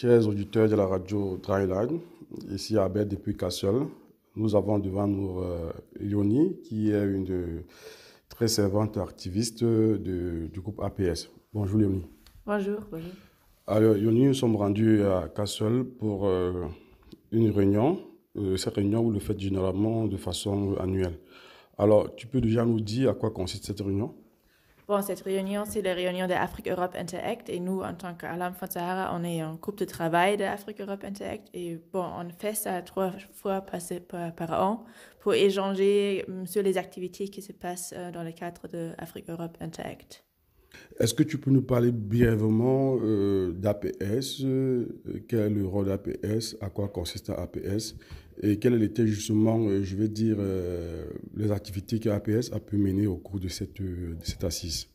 chers auditeurs de la radio Dryline, ici Abel depuis Cassel. Nous avons devant nous euh, qui est une très servante activiste du groupe APS. Bonjour Léonie. Bonjour, bonjour. Alors Yoni, nous sommes rendus à Cassel pour euh, une réunion. Euh, cette réunion, vous le faites généralement de façon annuelle. Alors, tu peux déjà nous dire à quoi consiste cette réunion? Bon, cette réunion, c'est la réunion de Afrique-Europe Interact. Et nous, en tant qu'Alam Sahara, on est un groupe de travail de Afrique-Europe Interact. Et bon, on fait ça trois fois par, an pour échanger hum, sur les activités qui se passent euh, dans le cadre de Afrique-Europe Interact. Est-ce que tu peux nous parler brièvement euh, d'APS euh, Quel est le rôle d'APS À quoi consiste APS Et quelles étaient justement, euh, je vais dire, les activités que APS a pu mener au cours de cette, de cette assise?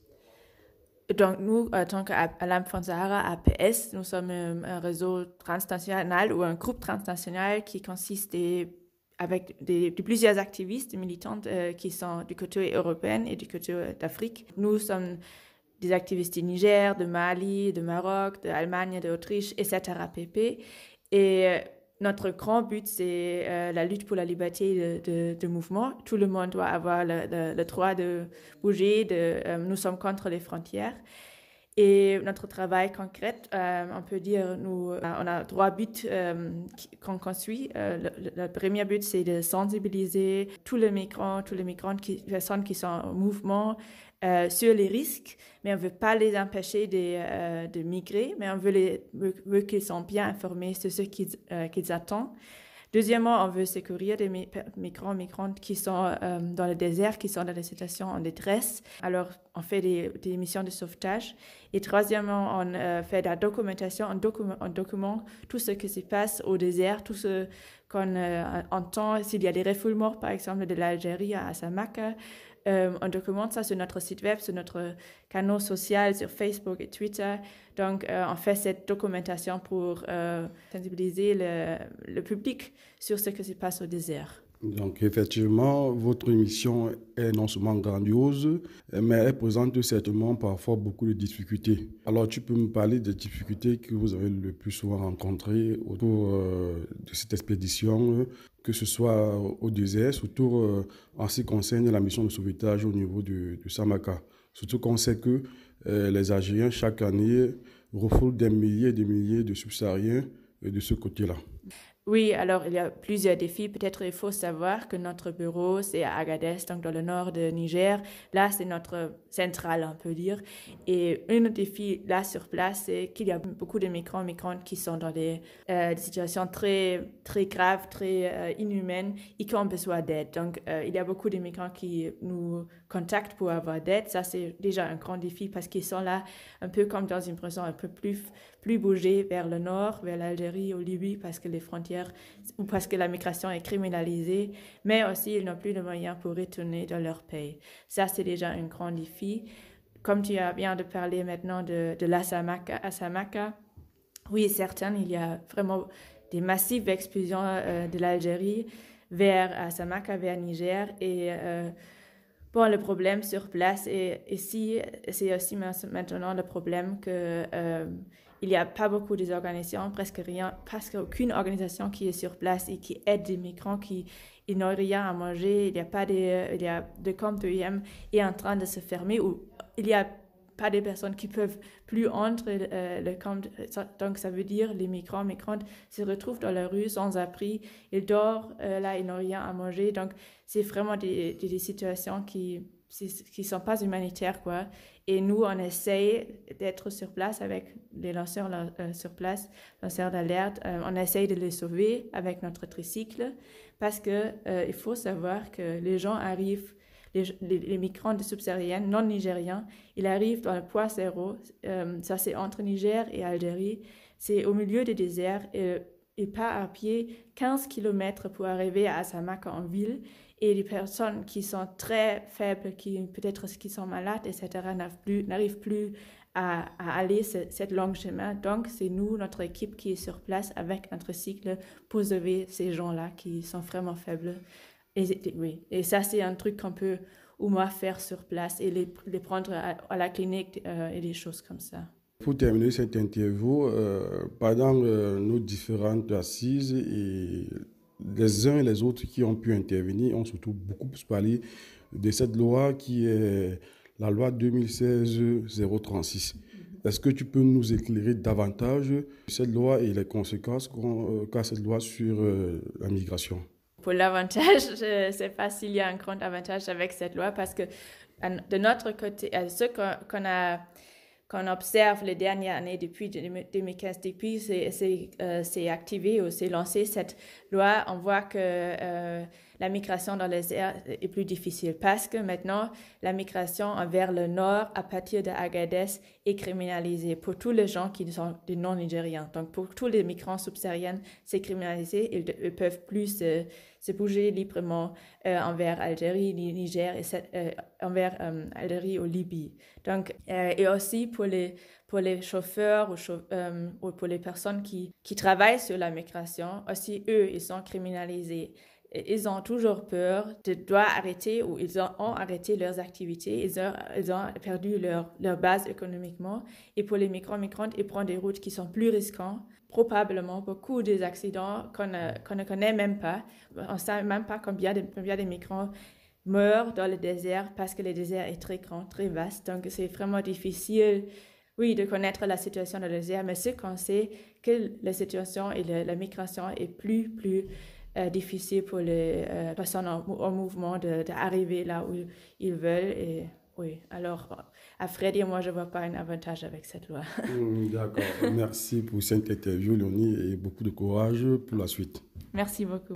Donc, nous, en tant qu'Alam Sahara, APS, nous sommes un réseau transnational ou un groupe transnational qui consiste avec des, de plusieurs activistes militantes qui sont du côté européen et du côté d'Afrique. Nous sommes des activistes du Niger, de Mali, de Maroc, d'Allemagne, d'Autriche, etc. pp. Et euh, notre grand but, c'est euh, la lutte pour la liberté de, mouvement. Tout le monde doit avoir le, droit de bouger. De, euh, nous sommes contre les frontières. Et notre travail concret, on peut dire, nous, on a trois buts qu'on construit. Le, premier but, c'est de sensibiliser tous les migrants, tous les migrants, qui, personnes qui sont en mouvement, euh, sur les risques, mais on ne veut pas les empêcher de, euh, de migrer, mais on veut, les, veut, qu'ils soient bien informés sur ce qu'ils euh, attendent. Deuxièmement, on veut secourir des migrants, migrantes qui sont dans le désert, qui sont dans des situations en détresse. Alors, on fait des, des missions de sauvetage. Et troisièmement, on fait de la documentation, on, on, documente tout ce qui se passe au désert, tout ce qu'on entend, s'il y a des refoulements, par exemple, de l'Algérie à Samaka, euh, on documente ça sur notre site web, sur notre canal social, sur Facebook et Twitter. Donc, euh, on fait cette documentation pour euh, sensibiliser le, le, public sur ce qui se passe au désert. Donc effectivement, votre émission est non seulement grandiose, mais elle présente certainement parfois beaucoup de difficultés. Alors tu peux me parler des difficultés que vous avez le plus souvent rencontrées autour euh, de cette expédition, que ce soit au désert, surtout euh, en ce qui concerne la mission de sauvetage au niveau de, Samaka. Surtout qu'on sait que euh, les Algériens, chaque année, refoulent des milliers et des milliers de subsahariens de ce côté-là. Oui, alors il y a plusieurs défis. Peut-être il faut savoir que notre bureau, c'est à Agadez, donc dans le nord de Niger. Là, c'est notre centrale, on peut dire. Et un défi là sur place, c'est qu'il y a beaucoup de migrants, migrantes qui sont dans des, euh, situations très, très graves, très euh, inhumaines et qui ont besoin d'aide. Donc, euh, il y a beaucoup de migrants qui nous contactent pour avoir d'aide. Ça, c'est déjà un grand défi parce qu'ils sont là un peu comme dans une prison un peu plus, plus bougée vers le nord, vers l'Algérie, au Libye, parce que les frontières ou parce que la migration est criminalisée, mais aussi ils n'ont plus de moyens pour retourner dans leur pays. Ça, c'est déjà un grand défi. Comme tu as bien de parler maintenant de, de l'Assamaka, oui, certain, il y a vraiment des massives expulsions euh, de l'Algérie vers Assamaka, vers Niger. Et euh, bon, le problème sur place, et ici, c'est aussi maintenant le problème que euh, n'y a pas beaucoup d'organisations, presque rien, presque aucune organisation qui est sur place et qui aide les migrants qui n'ont rien à manger. Il n'y a pas de, il y a de camp d'EM est en train de se fermer ou il n'y a pas de personnes qui peuvent plus entrer euh, le camp. donc, ça veut dire les migrants, migrantes se retrouvent dans la rue sans abri. Ils dorment euh, là, ils n'ont rien à manger. Donc, c'est vraiment des, des, des situations qui qui sont pas humanitaires, quoi. Et nous, on essaye d'être sur place avec les lanceurs euh, sur place, lanceurs d'alerte. On essaye de les sauver avec notre tricycle parce que il faut savoir que les gens arrivent, les, migrants de subsahariennes non nigériens, ils arrivent dans le point zéro. ça, c'est entre Niger et Algérie. C'est au milieu du désert et, pas à pied 15 km pour arriver à Samaka en ville et les personnes qui sont très faibles, qui peut-être qui sont malades, etc., n'arrivent plus, à, aller cette longue chemin. Donc, c'est nous, notre équipe qui est sur place avec notre cycle pour sauver ces gens-là qui sont vraiment faibles. Et, ça, c'est un truc qu'on peut au moins faire sur place et les, prendre à, la clinique euh, et des choses comme ça. Pour terminer cette interview, euh, pendant euh, nos différentes assises les uns et les autres qui ont pu intervenir ont surtout beaucoup parlé de cette loi qui est la loi 2016-036. Est-ce que tu peux nous éclairer davantage cette loi et les conséquences qu'a cette loi sur la migration? Pour l'avantage, je ne sais pas s'il y a un grand avantage avec cette loi parce que de notre côté, ce qu'on a qu'on observe les dernières années depuis 2015, depuis c'est euh, activé ou c'est lancé cette loi, on voit que euh, la migration dans les airs est plus difficile parce que maintenant, la migration vers le nord à partir de Agadez est criminalisée pour tous les gens qui sont des non-nigériens. Donc, pour tous les migrants subsahariens, c'est criminalisé. Ils ne peuvent plus se, bouger librement euh, envers Algérie, Niger et euh, envers euh, Algérie ou Libye. Donc, et aussi pour les pour les chauffeurs ou, ou pour les personnes qui, qui travaillent sur la migration, aussi eux, ils sont criminalisés ils ont toujours peur de devoir arrêter ou ils ont, arrêté leurs activités, ils ont, perdu leur, leur, base économiquement. Et pour les migrants-migrantes, ils prennent des routes qui sont plus risquantes, probablement beaucoup des accidents qu'on ne connaît même pas. On ne sait même pas combien de, combien de migrants meurent dans le désert parce que le désert est très grand, très vaste. Donc c'est vraiment difficile, oui, de connaître la situation dans le désert, mais ce qu'on sait, que la situation et la migration est plus, plus euh, difficile pour les euh, personnes en, mouvement d'arriver là où ils veulent. Et oui, alors à vrai dire, moi, je ne vois pas un avantage avec cette loi. Mm, d'accord. Merci pour cette interview, Léonie, et beaucoup de courage pour la suite. Merci beaucoup.